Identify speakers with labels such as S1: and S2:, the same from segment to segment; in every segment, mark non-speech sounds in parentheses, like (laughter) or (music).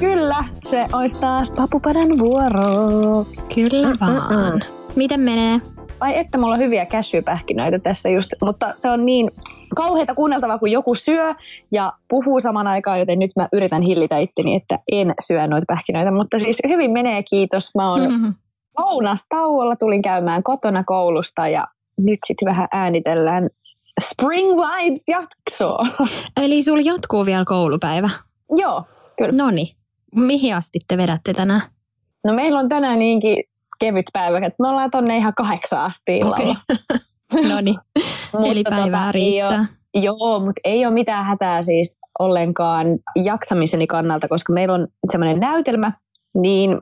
S1: Kyllä, se olisi taas papupadan vuoro.
S2: Kyllä vaan. Miten menee?
S1: Ai että mulla on hyviä käsypähkinöitä tässä just, mutta se on niin kauheita kuunneltavaa, kun joku syö ja puhuu saman aikaan, joten nyt mä yritän hillitä itteni, että en syö noita pähkinöitä. Mutta siis hyvin menee, kiitos. Mä oon (laughs) mm-hmm. lounastauolla, tulin käymään kotona koulusta ja nyt sitten vähän äänitellään Spring Vibes jaksoa.
S2: Eli sulla jatkuu vielä koulupäivä?
S1: Joo, kyllä.
S2: No niin. Mihin asti te vedätte tänään?
S1: No meillä on tänään niinkin kevyt päivä, että me ollaan tonne ihan kahdeksan asti illalla.
S2: Okay. no niin, eli päivää tota, riittää.
S1: Ole, joo, mutta ei ole mitään hätää siis ollenkaan jaksamiseni kannalta, koska meillä on semmoinen näytelmä, niin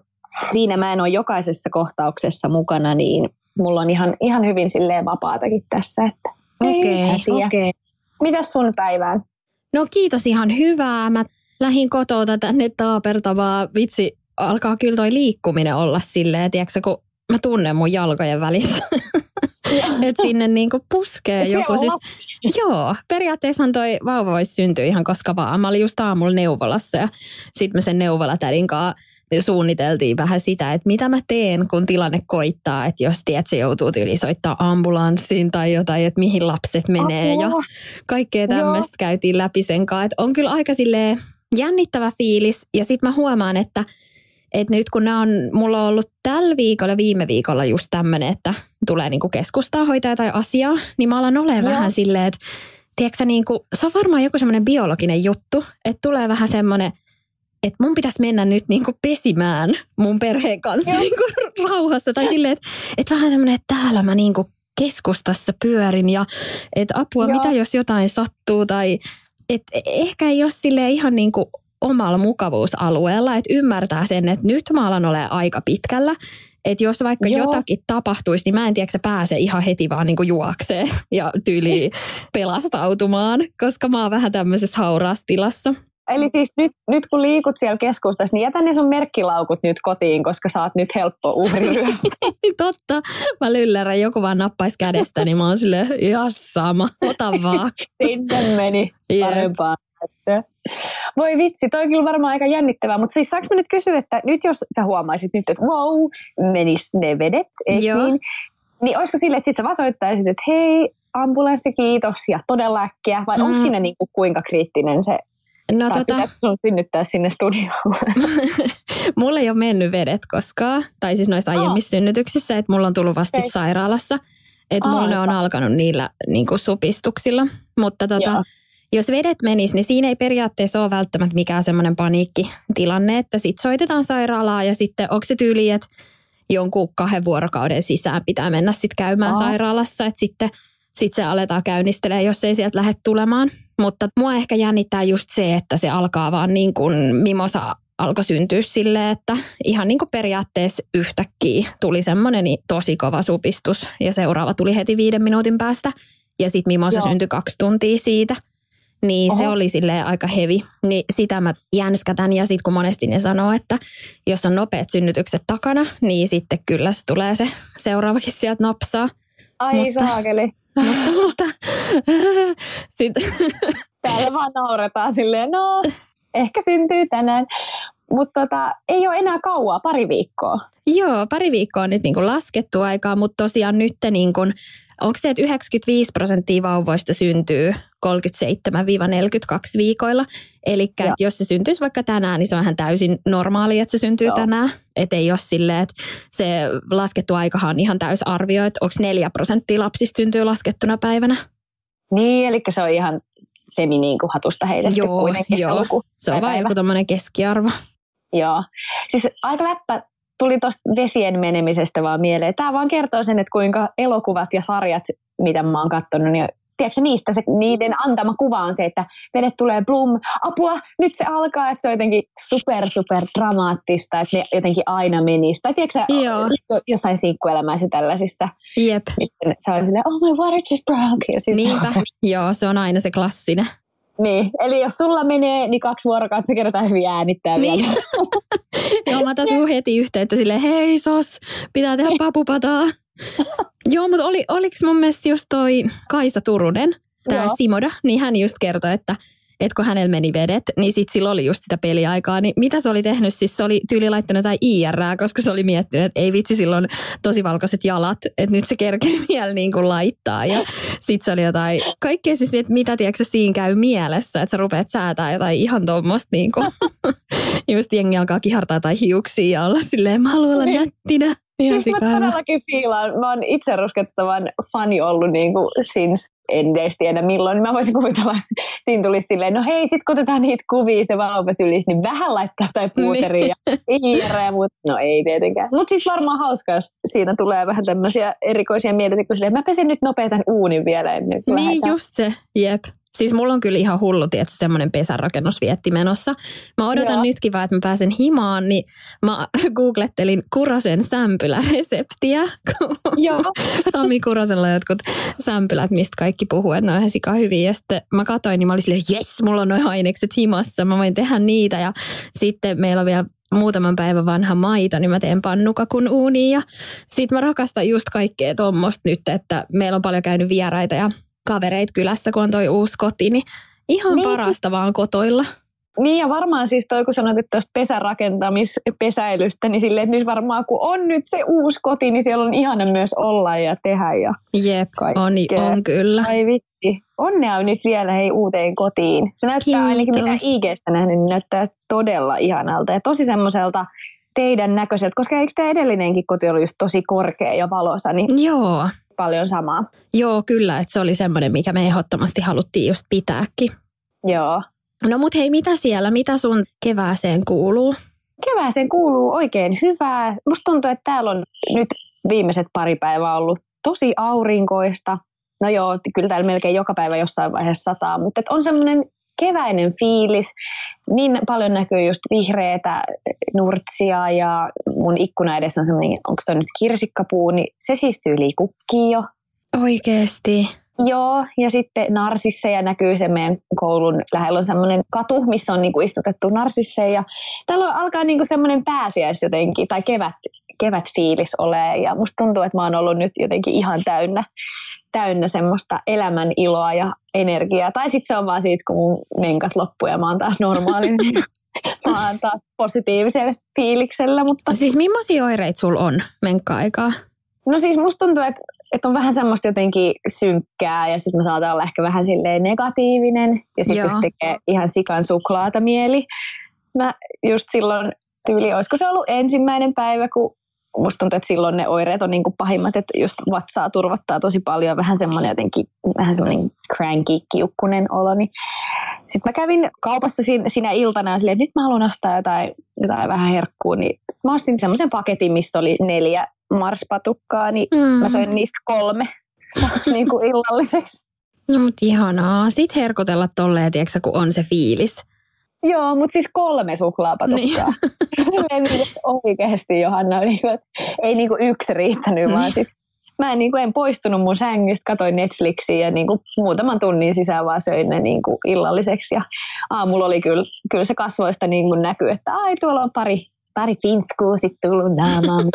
S1: siinä mä en ole jokaisessa kohtauksessa mukana, niin mulla on ihan, ihan hyvin silleen vapaatakin tässä.
S2: Okei, okay, okei. Okay.
S1: Mitäs sun päivään?
S2: No kiitos ihan hyvää. Mä lähin kotota tänne taapertavaa. Vitsi, alkaa kyllä toi liikkuminen olla silleen, tiedätkö, kun mä tunnen mun jalkojen välissä. että sinne niinku puskee Et joku. Siis, joo, periaatteessahan toi vauva voisi syntyä ihan koska vaan. Mä olin just aamulla neuvolassa ja sitten me sen neuvolatädin kanssa suunniteltiin vähän sitä, että mitä mä teen, kun tilanne koittaa, että jos tiedät, se joutuu tyyli soittaa ambulanssiin tai jotain, että mihin lapset menee Apua. ja kaikkea tämmöistä käytiin läpi sen kanssa. Että on kyllä aika silleen jännittävä fiilis ja sitten mä huomaan, että et nyt kun on, mulla on ollut tällä viikolla viime viikolla just tämmöinen, että tulee niinku keskustaa hoitaa tai asiaa, niin mä alan olemaan vähän silleen, että tiedätkö, niinku, se on varmaan joku semmoinen biologinen juttu, että tulee vähän semmoinen, että mun pitäisi mennä nyt niinku pesimään mun perheen kanssa niinku rauhassa. Tai silleen, että, että vähän semmoinen, että täällä mä niinku keskustassa pyörin ja että apua, Joo. mitä jos jotain sattuu tai että ehkä ei ole sille ihan niinku omalla mukavuusalueella, että ymmärtää sen, että nyt mä alan olemaan aika pitkällä. Että jos vaikka Joo. jotakin tapahtuisi, niin mä en tiedä, että pääse ihan heti vaan niinku juokseen ja tyyli (laughs) pelastautumaan, koska mä oon vähän tämmöisessä hauraassa tilassa.
S1: Eli siis nyt, nyt kun liikut siellä keskustassa, niin jätä ne sun merkkilaukut nyt kotiin, koska sä oot nyt helppo uhri (laughs)
S2: Totta. Mä lyllärän, joku vaan nappaisi kädestä, niin mä oon silleen, ihan sama, ota vaan. (laughs)
S1: Sinne meni parempaa. Voi vitsi, toi on kyllä varmaan aika jännittävää, mutta siis saanko mä nyt kysyä, että nyt jos sä huomaisit nyt, että wow, menis ne vedet, niin? Niin olisiko sille, että sit sä vaan soittaisit, että hei, ambulanssi kiitos ja todella äkkiä, vai mm. onko siinä niinku kuinka kriittinen se No, tai tota... sun synnyttää sinne studiolle? (laughs)
S2: mulla ei ole mennyt vedet koskaan, tai siis noissa aiemmissa oh. synnytyksissä, että mulla on tullut vasta okay. sairaalassa. Että oh, mulla ne on alkanut niillä niin kuin supistuksilla. Mutta tota, jos vedet menis, niin siinä ei periaatteessa ole välttämättä mikään semmoinen paniikkitilanne, että sitten soitetaan sairaalaa ja sitten onko se tyyli, että jonkun kahden vuorokauden sisään pitää mennä sitten käymään oh. sairaalassa, että sitten sit se aletaan käynnistelee, jos ei sieltä lähde tulemaan. Mutta mua ehkä jännittää just se, että se alkaa vaan niin kuin Mimosa alkoi syntyä silleen, että ihan niin kuin periaatteessa yhtäkkiä tuli semmoinen tosi kova supistus ja seuraava tuli heti viiden minuutin päästä. Ja sitten Mimosa Joo. syntyi kaksi tuntia siitä. Niin Oho. se oli sille aika hevi. Niin sitä mä jänskätän ja sitten kun monesti ne sanoo, että jos on nopeat synnytykset takana, niin sitten kyllä se tulee se seuraavakin sieltä napsaa.
S1: Ai mutta, saakeli.
S2: Mutta, mutta sit.
S1: Täällä vaan nauretaan silleen, no ehkä syntyy tänään. Mutta tota, ei ole enää kauaa, pari viikkoa.
S2: Joo, pari viikkoa on nyt niin kuin laskettu aikaa, mutta tosiaan nyt niin kuin, onko se, että 95 prosenttia vauvoista syntyy 37-42 viikoilla. Eli jos se syntyisi vaikka tänään, niin se on ihan täysin normaali, että se syntyy Joo. tänään. Että ei ole silleen, että se laskettu aikahan on ihan täysarvio, että onko 4 prosenttia lapsista syntyy laskettuna päivänä.
S1: Niin, eli se on ihan semi niin kuin hatusta heitetty
S2: joo, joo. Se, se on vain joku keskiarvo.
S1: Joo. Siis aika läppä tuli tuosta vesien menemisestä vaan mieleen. Tämä vaan kertoo sen, että kuinka elokuvat ja sarjat, mitä mä oon katsonut, niin tiedätkö, niistä se, niiden antama kuva on se, että vedet tulee blum, apua, nyt se alkaa, että se on jotenkin super, super dramaattista, että ne jotenkin aina menisi. Tai tiedätkö Joo. jossain sinkkuelämässä tällaisista.
S2: Jep.
S1: Se on silleen, oh my water just broke.
S2: Niinpä, joo, se on aina se klassinen.
S1: Niin, eli jos sulla menee, niin kaksi vuorokautta kertaa hyvin äänittää niin. vielä. (laughs)
S2: Joo, mä taas (laughs) heti yhteyttä silleen, hei sos, pitää tehdä papupataa. (laughs) Joo, mutta oli, oliko mun mielestä just toi Kaisa Turunen, tämä Simoda, niin hän just kertoi, että että kun hänellä meni vedet, niin sitten sillä oli just sitä peliaikaa. Niin mitä se oli tehnyt? Siis se oli tyyli laittanut jotain IR, koska se oli miettinyt, että ei vitsi, silloin tosi valkoiset jalat, että nyt se kerkee (laughs) vielä niin kuin laittaa. Ja sitten se oli jotain, kaikkea siis, että mitä tiedätkö siinä käy mielessä, että sä rupeat säätää jotain ihan tuommoista niin kuin, (laughs) just jengi alkaa kihartaa tai hiuksia ja olla silleen, mä haluan olla niin. nättinä.
S1: Ihan siis mä todellakin fiilaan. Mä oon itse ruskettavan fani ollut niin kuin since en edes tiedä milloin, niin mä voisin kuvitella, että siinä tulisi silleen, no hei, sit kun otetaan niitä kuvia se vauvasylissä, niin vähän laittaa tai puuteria niin. ja (laughs) IR, mutta no ei tietenkään. Mutta siis varmaan hauska, jos siinä tulee vähän tämmöisiä erikoisia mielitä, kun silleen, mä pesen nyt nopeatan uunin vielä ennen
S2: kuin Niin lähdetään. just se, jep. Siis mulla on kyllä ihan hullu, tietysti semmoinen pesärakennusvietti menossa. Mä odotan Joo. nytkin vaan, että mä pääsen himaan, niin mä (laughs) googlettelin Kurasen sämpyläreseptiä. (laughs) Joo. Sami Kurasella jotkut sämpylät, mistä kaikki puhuu, että ne on ihan sika hyviä. Ja sitten mä katsoin, niin mä olin silleen, jes, mulla on noin ainekset himassa, mä voin tehdä niitä. Ja sitten meillä on vielä muutaman päivän vanha maito, niin mä teen pannukakun uuniin. Ja sit mä rakastan just kaikkea tuommoista nyt, että meillä on paljon käynyt vieraita ja kavereit kylässä, kun on toi uusi koti, niin ihan niin. parasta vaan kotoilla.
S1: Niin ja varmaan siis toi, kun sanoit tuosta pesärakentamispesäilystä, niin silleen, että nyt varmaan kun on nyt se uusi koti, niin siellä on ihana myös olla ja tehdä ja
S2: Jep, on, on kyllä.
S1: Ai vitsi. Onnea nyt vielä hei uuteen kotiin. Se näyttää Kiitos. ainakin mitä IGstä nähnyt, niin näyttää todella ihanalta ja tosi semmoiselta teidän näköiseltä, koska eikö tämä edellinenkin koti ollut just tosi korkea ja valosa, niin
S2: Joo
S1: paljon samaa.
S2: Joo, kyllä, että se oli semmoinen, mikä me ehdottomasti haluttiin just pitääkin.
S1: Joo.
S2: No mut hei, mitä siellä, mitä sun kevääseen kuuluu?
S1: Kevääseen kuuluu oikein hyvää. Musta tuntuu, että täällä on nyt viimeiset pari päivää ollut tosi aurinkoista. No joo, kyllä täällä melkein joka päivä jossain vaiheessa sataa, mutta on semmoinen keväinen fiilis. Niin paljon näkyy just vihreätä nurtsia ja mun ikkuna edessä on semmoinen, onko toi nyt kirsikkapuu, niin se siis tyyli kukkii jo.
S2: Oikeesti?
S1: Joo, ja sitten narsisseja näkyy se meidän koulun lähellä on semmoinen katu, missä on niinku istutettu narsisseja. Täällä alkaa niinku semmoinen pääsiäis jotenkin, tai kevät, kevätfiilis ole ja musta tuntuu, että mä oon ollut nyt jotenkin ihan täynnä täynnä semmoista elämän iloa ja energiaa. Tai sitten se on vaan siitä, kun mun menkat loppuu ja mä oon taas normaali. Niin (laughs) mä oon taas positiivisella fiiliksellä. Mutta...
S2: Siis millaisia oireita sulla on menkka-aikaa?
S1: No siis musta tuntuu, että, että on vähän semmoista jotenkin synkkää ja sitten mä saatan olla ehkä vähän silleen negatiivinen. Ja sitten jos tekee ihan sikan suklaata mieli. Mä just silloin tyyli, olisiko se ollut ensimmäinen päivä, kun musta tuntuu, että silloin ne oireet on niin kuin pahimmat, että just vatsaa turvattaa tosi paljon, vähän semmoinen jotenkin, vähän semmoinen cranky, kiukkunen olo, niin sitten mä kävin kaupassa siinä, siinä iltana ja silleen, että nyt mä haluan ostaa jotain, jotain vähän herkkuu, niin mä ostin semmoisen paketin, missä oli neljä marspatukkaa, niin mm. mä söin niistä kolme (laughs) niin kuin illalliseksi.
S2: No mut ihanaa. Sitten herkotella tolleen, tiedätkö, kun on se fiilis.
S1: Joo, mutta siis kolme suklaapatukkaa. Niin. (laughs) oikeasti Johanna, niin kuin, ei niin kuin yksi riittänyt, niin. vaan siis mä en, niin kuin, en poistunut mun sängystä, katsoin Netflixiä ja niin kuin, muutaman tunnin sisään vaan söin ne niin kuin, illalliseksi. Ja aamulla oli kyllä, kyllä se kasvoista niin kuin näkyy, että ai tuolla on pari, pari finskuu sitten tullut naamaan. (laughs)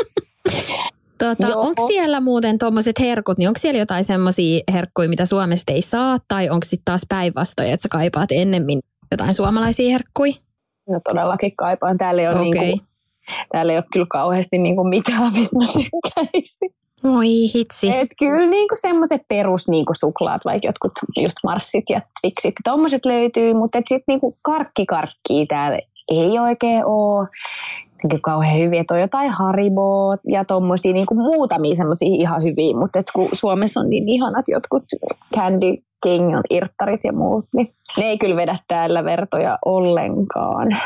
S2: Tota, onko siellä muuten tuommoiset herkut, niin onko siellä jotain semmoisia herkkuja, mitä Suomesta ei saa, tai onko sitten taas päinvastoin, että sä kaipaat ennemmin jotain suomalaisia herkkuja?
S1: No todellakin kaipaan. Täällä ei ole, okay. niin kuin, täällä ei ole kyllä kauheasti niin kuin mitään, mistä mä tykkäisin.
S2: Oi hitsi.
S1: Et kyllä niin semmoiset perus niin kuin suklaat, vaikka jotkut just marssit ja twixit, tommoset löytyy, mutta sitten niin karkkikarkkia täällä ei oikein ole niin kauhean hyviä, että on jotain Haribo ja tommosia niin kuin muutamia semmoisia ihan hyviä, mutta et kun Suomessa on niin ihanat jotkut Candy King, irttarit ja muut, niin ne ei kyllä vedä täällä vertoja ollenkaan.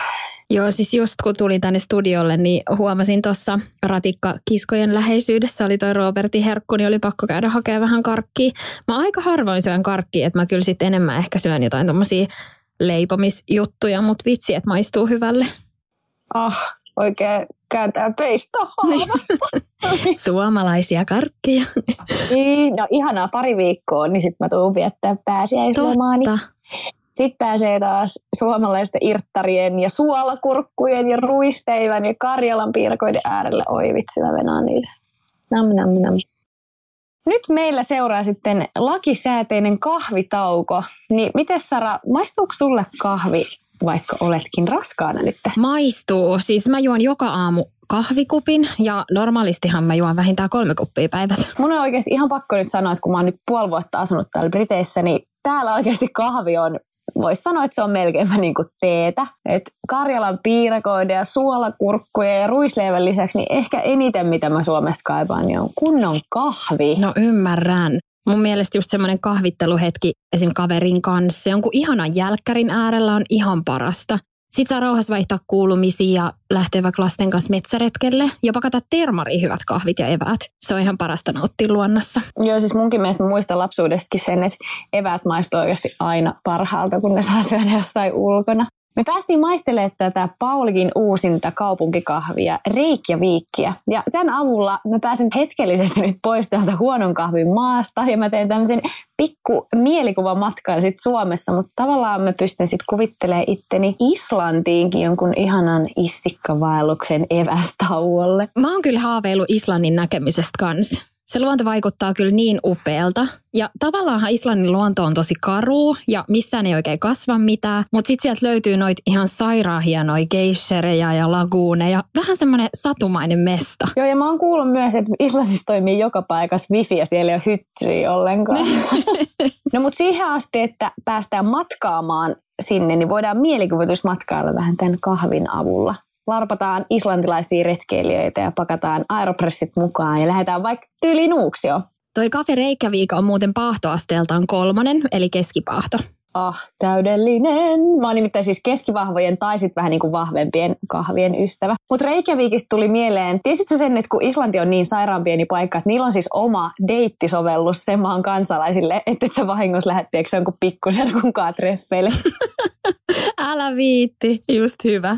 S2: Joo, siis just kun tulin tänne studiolle, niin huomasin tuossa ratikka kiskojen läheisyydessä oli toi Robertin herkku, niin oli pakko käydä hakemaan vähän karkkia. Mä aika harvoin syön karkkia, että mä kyllä sitten enemmän ehkä syön jotain tommosia leipomisjuttuja, mutta vitsi, että maistuu hyvälle.
S1: Ah, oikein kääntää peistä haavasta. (laughs)
S2: Suomalaisia karkkeja.
S1: niin, no ihanaa pari viikkoa, niin sitten mä tuun viettää pääsiäislomaani. Totta. Sitten pääsee taas suomalaisten irttarien ja suolakurkkujen ja ruisteivän ja Karjalan piirakoiden äärelle. Oi vitsi, mä venaan niitä. Nam, nam, nam. Nyt meillä seuraa sitten lakisääteinen kahvitauko. Niin miten Sara, maistuuko sulle kahvi, vaikka oletkin raskaana nyt?
S2: Maistuu. Siis mä juon joka aamu kahvikupin ja normaalistihan mä juon vähintään kolme kuppia päivässä.
S1: Mun on oikeasti ihan pakko nyt sanoa, että kun mä oon nyt puoli vuotta asunut täällä Briteissä, niin täällä oikeasti kahvi on voisi sanoa, että se on melkeinpä niin kuin teetä. Et Karjalan piirakoiden ja suolakurkkuja ja ruisleivän lisäksi, niin ehkä eniten mitä mä Suomesta kaipaan, niin on kunnon kahvi.
S2: No ymmärrän. Mun mielestä just semmoinen kahvitteluhetki esim. kaverin kanssa, jonkun ihanan jälkkärin äärellä on ihan parasta. Sitten saa rauhassa vaihtaa kuulumisia ja lähteä vaikka lasten kanssa metsäretkelle. Jopa kata termari hyvät kahvit ja eväät. Se on ihan parasta nauttia luonnossa.
S1: Joo, siis munkin mielestä muistan lapsuudestakin sen, että eväät maistuu oikeasti aina parhaalta, kun ne saa syödä jossain ulkona. Me päästiin maistelemaan tätä Paulikin uusinta kaupunkikahvia, Reikjaviikkiä. Ja tämän avulla mä pääsen hetkellisesti nyt pois täältä huonon kahvin maasta ja mä teen tämmöisen pikku mielikuvamatkan sit Suomessa, mutta tavallaan mä pystyn sitten kuvittelemaan itteni Islantiinkin jonkun ihanan istikkavaelluksen evästauolle.
S2: Mä oon kyllä haaveillut Islannin näkemisestä kanssa. Se luonto vaikuttaa kyllä niin upealta. Ja tavallaan Islannin luonto on tosi karu ja missään ei oikein kasva mitään. Mutta sitten sieltä löytyy noit ihan sairaan hienoja geishereja ja laguuneja. Vähän semmoinen satumainen mesta.
S1: Joo ja mä oon kuullut myös, että Islannissa toimii joka paikassa wifi ja siellä ei ole hyttyä ollenkaan. (laughs) no mutta siihen asti, että päästään matkaamaan sinne, niin voidaan mielikuvitusmatkailla vähän tämän kahvin avulla larpataan islantilaisia retkeilijöitä ja pakataan aeropressit mukaan ja lähdetään vaikka tyyli Nuuksio.
S2: Toi Cafe Reykjavik on muuten paahtoasteeltaan kolmonen, eli keskipahto.
S1: Ah, täydellinen. Mä oon nimittäin siis keskivahvojen tai sitten vähän niin kuin vahvempien kahvien ystävä. Mutta Reykjavikista tuli mieleen, tiesitkö sen, että kun Islanti on niin sairaan pieni paikka, että niillä on siis oma deittisovellus sen maan kansalaisille, että et sä vahingossa lähdet, eikö se jonkun pikkuserkun treffeille. (laughs)
S2: Älä viitti, just hyvä.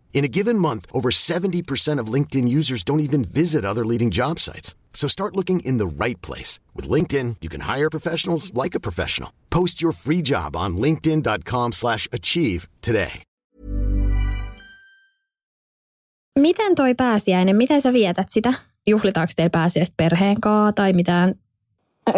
S3: In a given month, over 70% of LinkedIn users don't even visit other leading job sites. So start looking in the right place. With LinkedIn, you can hire professionals like a professional. Post your free job on linkedin.com slash achieve today.
S2: Miten toi pääsiäinen, miten sä vietät sitä? Juhlitaanko teillä pääsiäistä perheen kaa tai mitään? (laughs)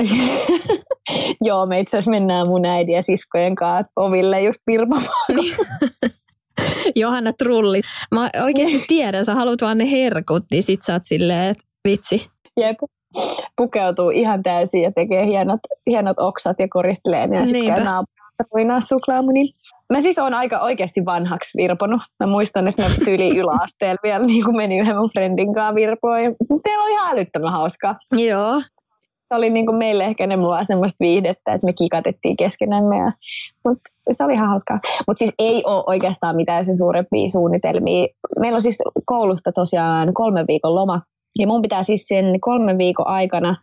S1: Joo, me itse asiassa mennään mun äidin ja siskojen kanssa oville just virpamaan. (laughs) (laughs)
S2: Johanna Trulli. Mä oikeasti tiedän, sä haluat vaan ne herkut, niin sit sä oot silleen, että vitsi.
S1: Jep. Pukeutuu ihan täysin ja tekee hienot, hienot oksat ja koristelee ne ja sitten naapurissa suklaamuni. Mä siis oon aika oikeasti vanhaksi virponut. Mä muistan, että mä tyyli (laughs) yläasteella vielä niin kuin meni yhden mun friendin kanssa virpoon. Ja teillä oli ihan älyttömän hauskaa.
S2: Joo.
S1: Se oli niin kuin meille ehkä ne mulla semmoista viihdettä, että me kikatettiin keskenämme. Ja, mutta se oli ihan hauskaa. Mutta siis ei ole oikeastaan mitään sen suurempia suunnitelmia. Meillä on siis koulusta tosiaan kolmen viikon loma Ja mun pitää siis sen kolmen viikon aikana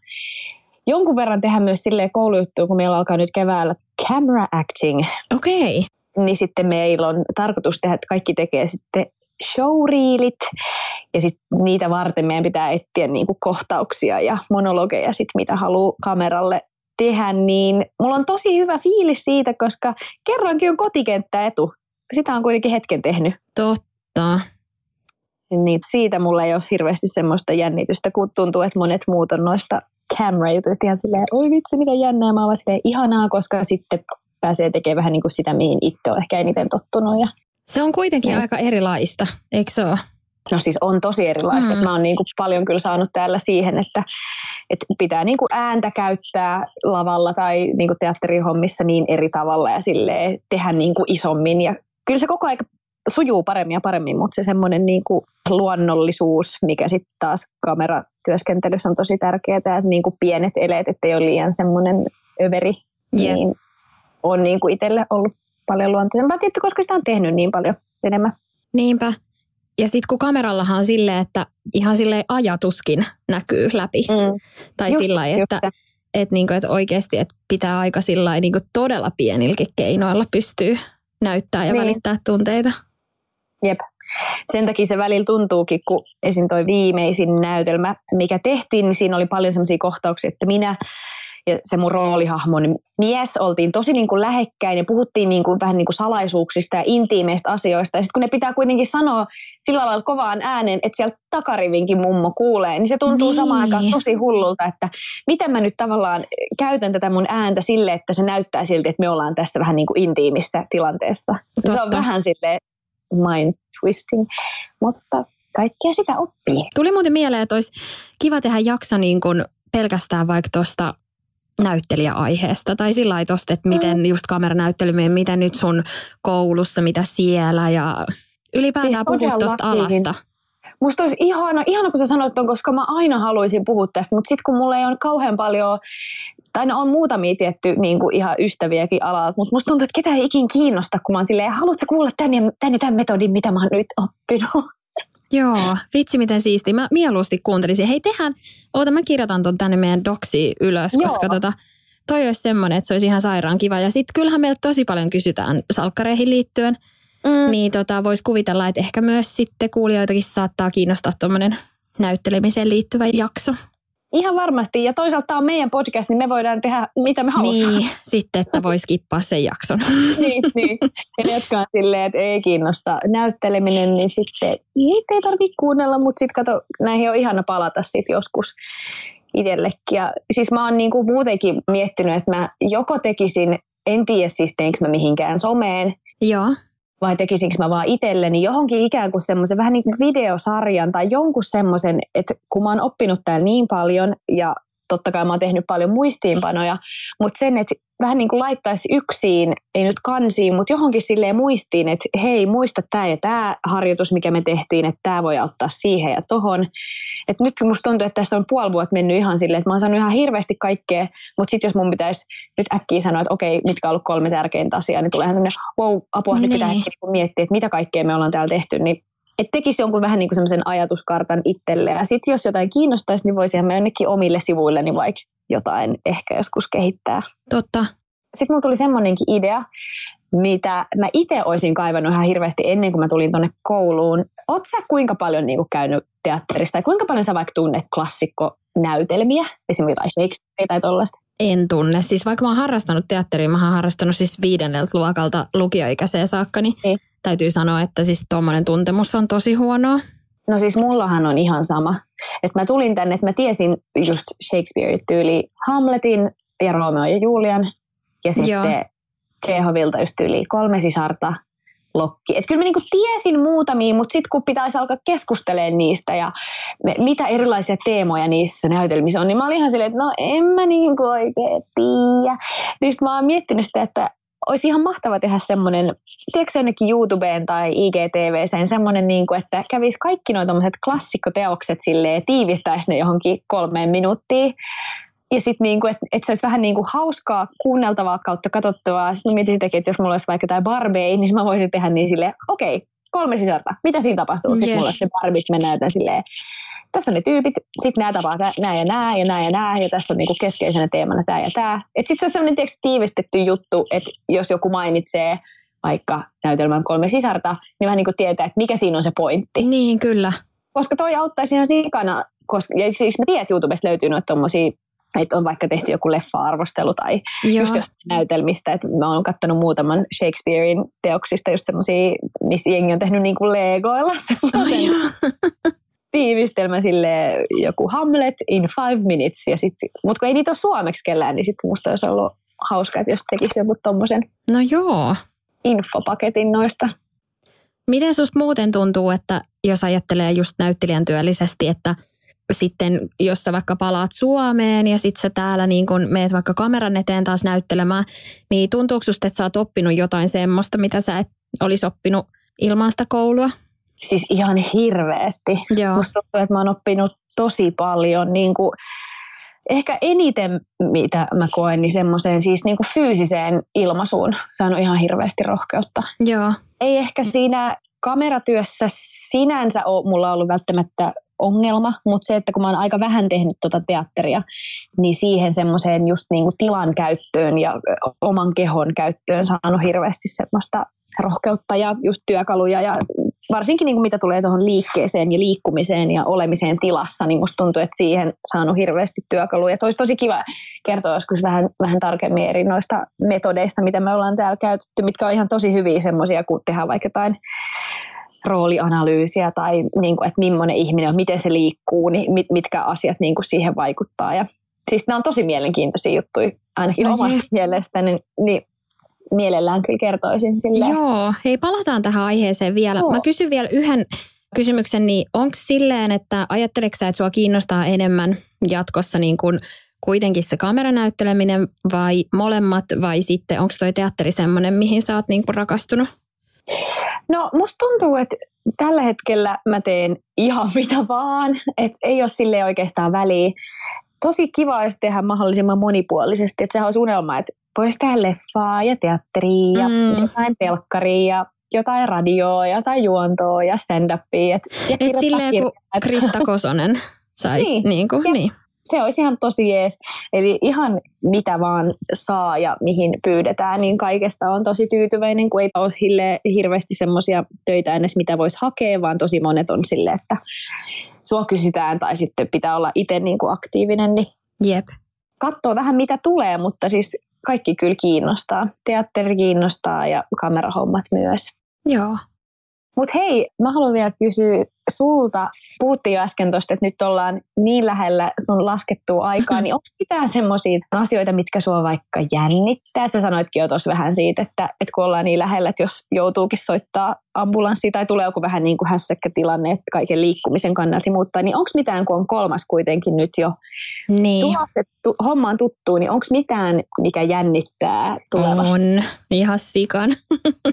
S1: jonkun verran tehdä myös sille koulujuttuja, kun meillä alkaa nyt keväällä camera acting.
S2: Okei. Okay.
S1: Niin sitten meillä on tarkoitus tehdä, että kaikki tekee sitten showreelit. Ja sitten niitä varten meidän pitää etsiä niinku kohtauksia ja monologeja, sit, mitä haluaa kameralle tehdä. Niin mulla on tosi hyvä fiilis siitä, koska kerrankin on kotikenttä etu. Sitä on kuitenkin hetken tehnyt.
S2: Totta.
S1: Niin siitä mulla ei ole hirveästi semmoista jännitystä, kun tuntuu, että monet muut on noista camera-jutuista ihan silleen, oi vitsi, mitä jännää. Mä oon silleen ihanaa, koska sitten pääsee tekemään vähän niin kuin sitä, mihin itse on ehkä eniten tottunut. Ja
S2: se on kuitenkin ja. aika erilaista, eikö se ole?
S1: No siis on tosi erilaista. Mm. Mä oon niin kuin paljon kyllä saanut täällä siihen, että, että pitää niin kuin ääntä käyttää lavalla tai niin kuin teatterihommissa niin eri tavalla ja tehdä niin kuin isommin. Ja kyllä se koko ajan sujuu paremmin ja paremmin, mutta se semmoinen niin kuin luonnollisuus, mikä sitten taas kameratyöskentelyssä on tosi tärkeää, että niin kuin pienet eleet, ettei ole liian semmoinen överi, yeah. niin on niin kuin itselle ollut paljon luontaisempaa, tietysti, koska sitä on tehnyt niin paljon enemmän.
S2: Niinpä. Ja sitten kun kamerallahan on silleen, että ihan sille ajatuskin näkyy läpi. Mm. Tai just, sillä että, että, että, niinku, että oikeasti että pitää aika sillä niinku todella pienilläkin keinoilla pystyy näyttää ja niin. välittää tunteita.
S1: Jep. Sen takia se välillä tuntuukin, kun esim. toi viimeisin näytelmä, mikä tehtiin, niin siinä oli paljon sellaisia kohtauksia, että minä ja se mun roolihahmon mies oltiin tosi niin kuin lähekkäin ja puhuttiin niin kuin, vähän niin kuin salaisuuksista ja intiimeistä asioista. Ja sitten kun ne pitää kuitenkin sanoa sillä lailla kovaan ääneen, että sieltä takarivinkin mummo kuulee, niin se tuntuu niin. samaan aikaan tosi hullulta, että miten mä nyt tavallaan käytän tätä mun ääntä sille, että se näyttää siltä, että me ollaan tässä vähän niin kuin intiimissä tilanteessa. Totta. Se on vähän sille mind twisting, mutta kaikkea sitä oppii.
S2: Tuli muuten mieleen, että olisi kiva tehdä jakso niin kuin pelkästään vaikka tuosta näyttelijäaiheesta tai sillä lailla tosta, että miten mm. just kameranäyttelymien, miten nyt sun koulussa, mitä siellä ja ylipäätään siis puhut tuosta alasta.
S1: Musta olisi ihana, ihana kun sä sanoit ton, koska mä aina haluaisin puhua tästä, mutta sitten kun mulla ei ole kauhean paljon, tai no on muutamia tietty niin kuin ihan ystäviäkin alalta, mutta musta tuntuu, että ketään ei ikin kiinnosta, kun mä oon silleen, haluatko kuulla tän ja, tän ja tämän metodin, mitä mä oon nyt oppinut?
S2: Joo, vitsi miten siisti. Mä mieluusti kuuntelisin. Hei tehän, oota mä kirjoitan ton tänne meidän doksi ylös, Joo. koska tota, toi olisi semmoinen, että se olisi ihan sairaan kiva. Ja sitten kyllähän meiltä tosi paljon kysytään salkkareihin liittyen. Mm. Niin tota, voisi kuvitella, että ehkä myös sitten kuulijoitakin saattaa kiinnostaa tuommoinen näyttelemiseen liittyvä jakso.
S1: Ihan varmasti. Ja toisaalta tämä on meidän podcast, niin me voidaan tehdä mitä me halutaan.
S2: Niin, sitten, että voisi kippaa sen jakson. (laughs)
S1: niin, niin. Ja ne, jotka on silleen, että ei kiinnosta näytteleminen, niin sitten niitä ei tarvitse kuunnella, mutta sitten kato, näihin on ihana palata sitten joskus itsellekin. Ja siis mä oon niinku muutenkin miettinyt, että mä joko tekisin, en tiedä siis teinkö mä mihinkään someen,
S2: Joo
S1: vai tekisinkö mä vaan itselleni johonkin ikään kuin semmoisen vähän niin kuin videosarjan tai jonkun semmoisen, että kun mä oon oppinut täällä niin paljon ja totta kai mä oon tehnyt paljon muistiinpanoja, mutta sen, että vähän niin kuin laittaisi yksin, ei nyt kansiin, mutta johonkin silleen muistiin, että hei, muista tämä ja tämä harjoitus, mikä me tehtiin, että tämä voi auttaa siihen ja tohon. Et nyt musta tuntuu, että tässä on puoli vuotta mennyt ihan silleen, että mä oon saanut ihan hirveästi kaikkea, mutta sitten jos mun pitäisi nyt äkkiä sanoa, että okei, mitkä on ollut kolme tärkeintä asiaa, niin tuleehan semmoinen, wow, apua, niin. nyt pitää niin. miettiä, että mitä kaikkea me ollaan täällä tehty, niin että tekisi jonkun vähän niin kuin semmoisen ajatuskartan itselle. Ja sitten jos jotain kiinnostaisi, niin voisihan me jonnekin omille sivuille niin vaikka jotain ehkä joskus kehittää.
S2: Totta.
S1: Sitten mulla tuli semmoinenkin idea, mitä mä itse olisin kaivannut ihan hirveästi ennen kuin mä tulin tuonne kouluun. Oot sä kuinka paljon niin kuin käynyt teatterista tai kuinka paljon sä vaikka tunnet klassikkonäytelmiä, esimerkiksi Shakespeare tai tollaista?
S2: En tunne. Siis vaikka mä oon harrastanut teatteria, mä oon harrastanut siis viidenneltä luokalta lukioikäiseen saakka, niin ei. täytyy sanoa, että siis tuommoinen tuntemus on tosi huonoa.
S1: No siis mullahan on ihan sama. Että mä tulin tänne, että mä tiesin just Shakespeare-tyyli Hamletin ja Romeo ja Julian. Ja sitten Joo. Chehovilta just yli kolme sisarta, Lokki. Et kyllä mä niinku tiesin muutamia, mutta sitten kun pitäisi alkaa keskustelemaan niistä ja me, mitä erilaisia teemoja niissä näytelmissä on, niin mä olin ihan silleen, että no en mä niinku oikein tiedä. Niin mä oon miettinyt sitä, että olisi ihan mahtava tehdä semmoinen, tiedätkö jonnekin YouTubeen tai IGTVseen semmoinen, niin kuin, että kävisi kaikki nuo klassikkoteokset silleen, tiivistäisi ne johonkin kolmeen minuuttiin ja sitten niinku, että et se olisi vähän niinku hauskaa kuunneltavaa kautta katsottavaa. Sitten mietin sitäkin, että jos mulla olisi vaikka jotain Barbie, niin mä voisin tehdä niin silleen, okei, okay, kolme sisarta, mitä siinä tapahtuu? Yeah. Sitten mulla olisi se Barbie, mä näytän silleen tässä on ne tyypit, sitten nämä tapaa nämä ja nämä ja nämä ja nämä, ja tässä on niinku keskeisenä teemana tämä ja tämä. Sitten se on sellainen tiiäks, tiivistetty juttu, että jos joku mainitsee vaikka näytelmän kolme sisarta, niin vähän niin kuin tietää, että mikä siinä on se pointti.
S2: Niin, kyllä.
S1: Koska toi auttaisi ihan sikana, koska, ja siis mä tiedän, että YouTubesta löytyy noita tommosia että on vaikka tehty joku leffa-arvostelu tai Joo. just jostain näytelmistä. Että mä oon katsonut muutaman Shakespearein teoksista just semmosia, missä jengi on tehnyt niin kuin Legoilla oh, (laughs) tiivistelmä sille joku Hamlet in five minutes. Ja sit, mutta kun ei niitä ole suomeksi kellään, niin sitten musta olisi ollut hauska, että jos tekisi joku tommosen
S2: no joo.
S1: infopaketin noista.
S2: Miten susta muuten tuntuu, että jos ajattelee just näyttelijän työllisesti, että – sitten jos sä vaikka palaat Suomeen ja sitten sä täällä niin kun meet vaikka kameran eteen taas näyttelemään, niin tuntuuko susta, että sä oot oppinut jotain semmoista, mitä sä et olisi oppinut ilman sitä koulua?
S1: Siis ihan hirveästi. Joo. Musta tuntuu, että mä oon oppinut tosi paljon. Niin kuin, ehkä eniten, mitä mä koen, niin semmoiseen siis niin kuin fyysiseen ilmaisuun saanut ihan hirveästi rohkeutta.
S2: Joo.
S1: Ei ehkä siinä kameratyössä sinänsä ole mulla ollut välttämättä ongelma, mutta se, että kun mä oon aika vähän tehnyt tuota teatteria, niin siihen semmoiseen just niin kuin tilan käyttöön ja oman kehon käyttöön saanut hirveästi semmoista rohkeutta ja just työkaluja ja varsinkin niin kuin mitä tulee tuohon liikkeeseen ja liikkumiseen ja olemiseen tilassa, niin musta tuntuu, että siihen saanut hirveästi työkaluja. Olisi tosi kiva kertoa joskus vähän, vähän tarkemmin eri noista metodeista, mitä me ollaan täällä käytetty, mitkä on ihan tosi hyviä semmoisia, kun tehdään vaikka jotain roolianalyysiä tai niin kuin, että millainen ihminen on, miten se liikkuu, niin mit, mitkä asiat niin kuin siihen vaikuttaa. Ja, siis nämä on tosi mielenkiintoisia juttuja, ainakin no omasta mielestäni, niin, niin mielellään kyllä kertoisin sille.
S2: Joo, hei palataan tähän aiheeseen vielä. Joo. Mä kysyn vielä yhden kysymyksen, niin onko silleen, että ajatteleksä, että sua kiinnostaa enemmän jatkossa niin kuin kuitenkin se kameranäytteleminen vai molemmat vai sitten onko toi teatteri semmoinen, mihin sä oot niin kuin rakastunut?
S1: No musta tuntuu, että tällä hetkellä mä teen ihan (laughs) mitä vaan, että ei ole sille oikeastaan väliä. Tosi kiva olisi tehdä mahdollisimman monipuolisesti, että sehän olisi unelma, että voisi tehdä leffaa ja teatteria ja mm. jotain telkkaria ja jotain radioa ja jotain juontoa ja stand-upia. Et,
S2: ja Et silleen kuin Krista (laughs) Kosonen saisi. niin, niin, kuin, niin
S1: se olisi ihan tosi jees. Eli ihan mitä vaan saa ja mihin pyydetään, niin kaikesta on tosi tyytyväinen, kun ei ole hirveästi semmoisia töitä edes, mitä voisi hakea, vaan tosi monet on sille, että sua kysytään tai sitten pitää olla itse niin kuin aktiivinen. Niin
S2: Jep.
S1: Katsoo vähän mitä tulee, mutta siis kaikki kyllä kiinnostaa. Teatteri kiinnostaa ja kamerahommat myös.
S2: Joo.
S1: Mutta hei, mä haluan vielä kysyä sulta, puhuttiin jo äsken tuosta, että nyt ollaan niin lähellä sun laskettua aikaa, (laughs) niin onko mitään semmoisia asioita, mitkä sua vaikka jännittää? Sä sanoitkin jo tuossa vähän siitä, että, että kun ollaan niin lähellä, että jos joutuukin soittaa ambulanssi tai tulee joku vähän niin kuin hässäkkätilanne, että kaiken liikkumisen kannalta muuttaa, niin onko mitään, kun on kolmas kuitenkin nyt jo niin. tulosettu, hommaan tuttuu, niin onko mitään, mikä jännittää tulevassa?
S2: On, ihan sikan.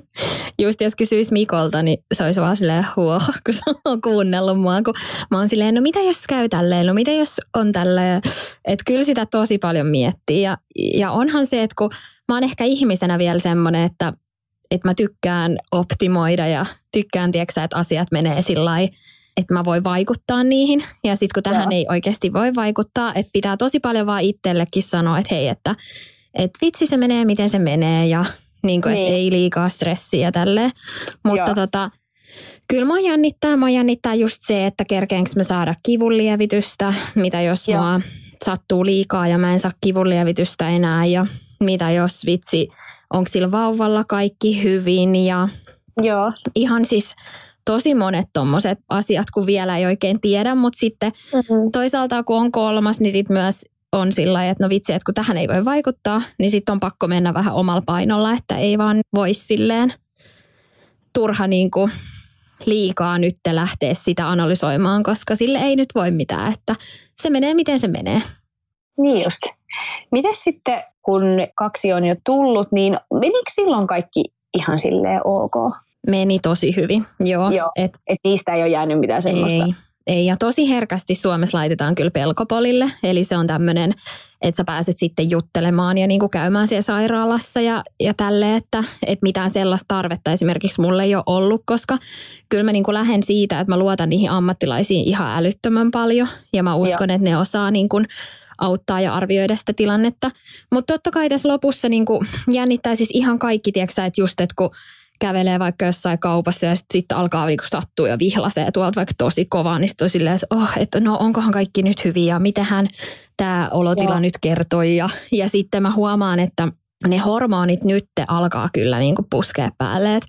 S2: (laughs) Just jos kysyisi Mikolta, niin se olisi vaan silleen huo, (laughs) kun se on kuunnellut mua, kun mä oon silleen, no mitä jos käy tälleen, no mitä jos on tälleen. Että kyllä sitä tosi paljon miettii ja, ja onhan se, että kun mä oon ehkä ihmisenä vielä semmoinen, että, että mä tykkään optimoida ja tykkään, tiedätkö, että asiat menee sillä että mä voin vaikuttaa niihin. Ja sitten kun tähän Joo. ei oikeasti voi vaikuttaa, että pitää tosi paljon vaan itsellekin sanoa, että hei, että, että vitsi se menee, miten se menee ja niin kuin, niin. että ei liikaa stressiä tälleen. Mutta tota, Kyllä mua jännittää. Mua jännittää just se, että kerkeenkö mä saada kivunlievitystä, mitä jos Joo. mua sattuu liikaa ja mä en saa kivunlievitystä enää ja mitä jos vitsi, onko sillä vauvalla kaikki hyvin ja
S1: Joo.
S2: ihan siis tosi monet tommoset asiat, kun vielä ei oikein tiedä, mutta sitten mm-hmm. toisaalta kun on kolmas, niin sitten myös on sillä että no vitsi, että kun tähän ei voi vaikuttaa, niin sitten on pakko mennä vähän omalla painolla, että ei vaan voi silleen turha niin kuin liikaa nyt lähteä sitä analysoimaan, koska sille ei nyt voi mitään, että se menee miten se menee.
S1: Niin just. Miten sitten, kun kaksi on jo tullut, niin menikö silloin kaikki ihan silleen ok?
S2: Meni tosi hyvin, joo.
S1: joo et, et niistä ei ole jäänyt mitään semmoista?
S2: Ei, ei. Ja tosi herkästi Suomessa laitetaan kyllä pelkopolille. Eli se on tämmöinen, että sä pääset sitten juttelemaan ja niin kuin käymään siellä sairaalassa ja, ja tälle, että, että mitään sellaista tarvetta esimerkiksi mulle ei ole ollut, koska kyllä mä niin kuin lähden siitä, että mä luotan niihin ammattilaisiin ihan älyttömän paljon. Ja mä uskon, Joo. että ne osaa niin kuin auttaa ja arvioida sitä tilannetta. Mutta totta kai tässä lopussa niin kuin jännittää siis ihan kaikki, tiedätkö että just, että kun kävelee vaikka jossain kaupassa ja sitten sit alkaa niinku sattua ja vihlasee tuolta vaikka tosi kovaa, niin sitten on silleen, että, oh, että no onkohan kaikki nyt hyviä ja mitähän tämä olotila Joo. nyt kertoi. Ja, ja sitten mä huomaan, että ne hormonit nyt alkaa kyllä niinku puskea päälle. Et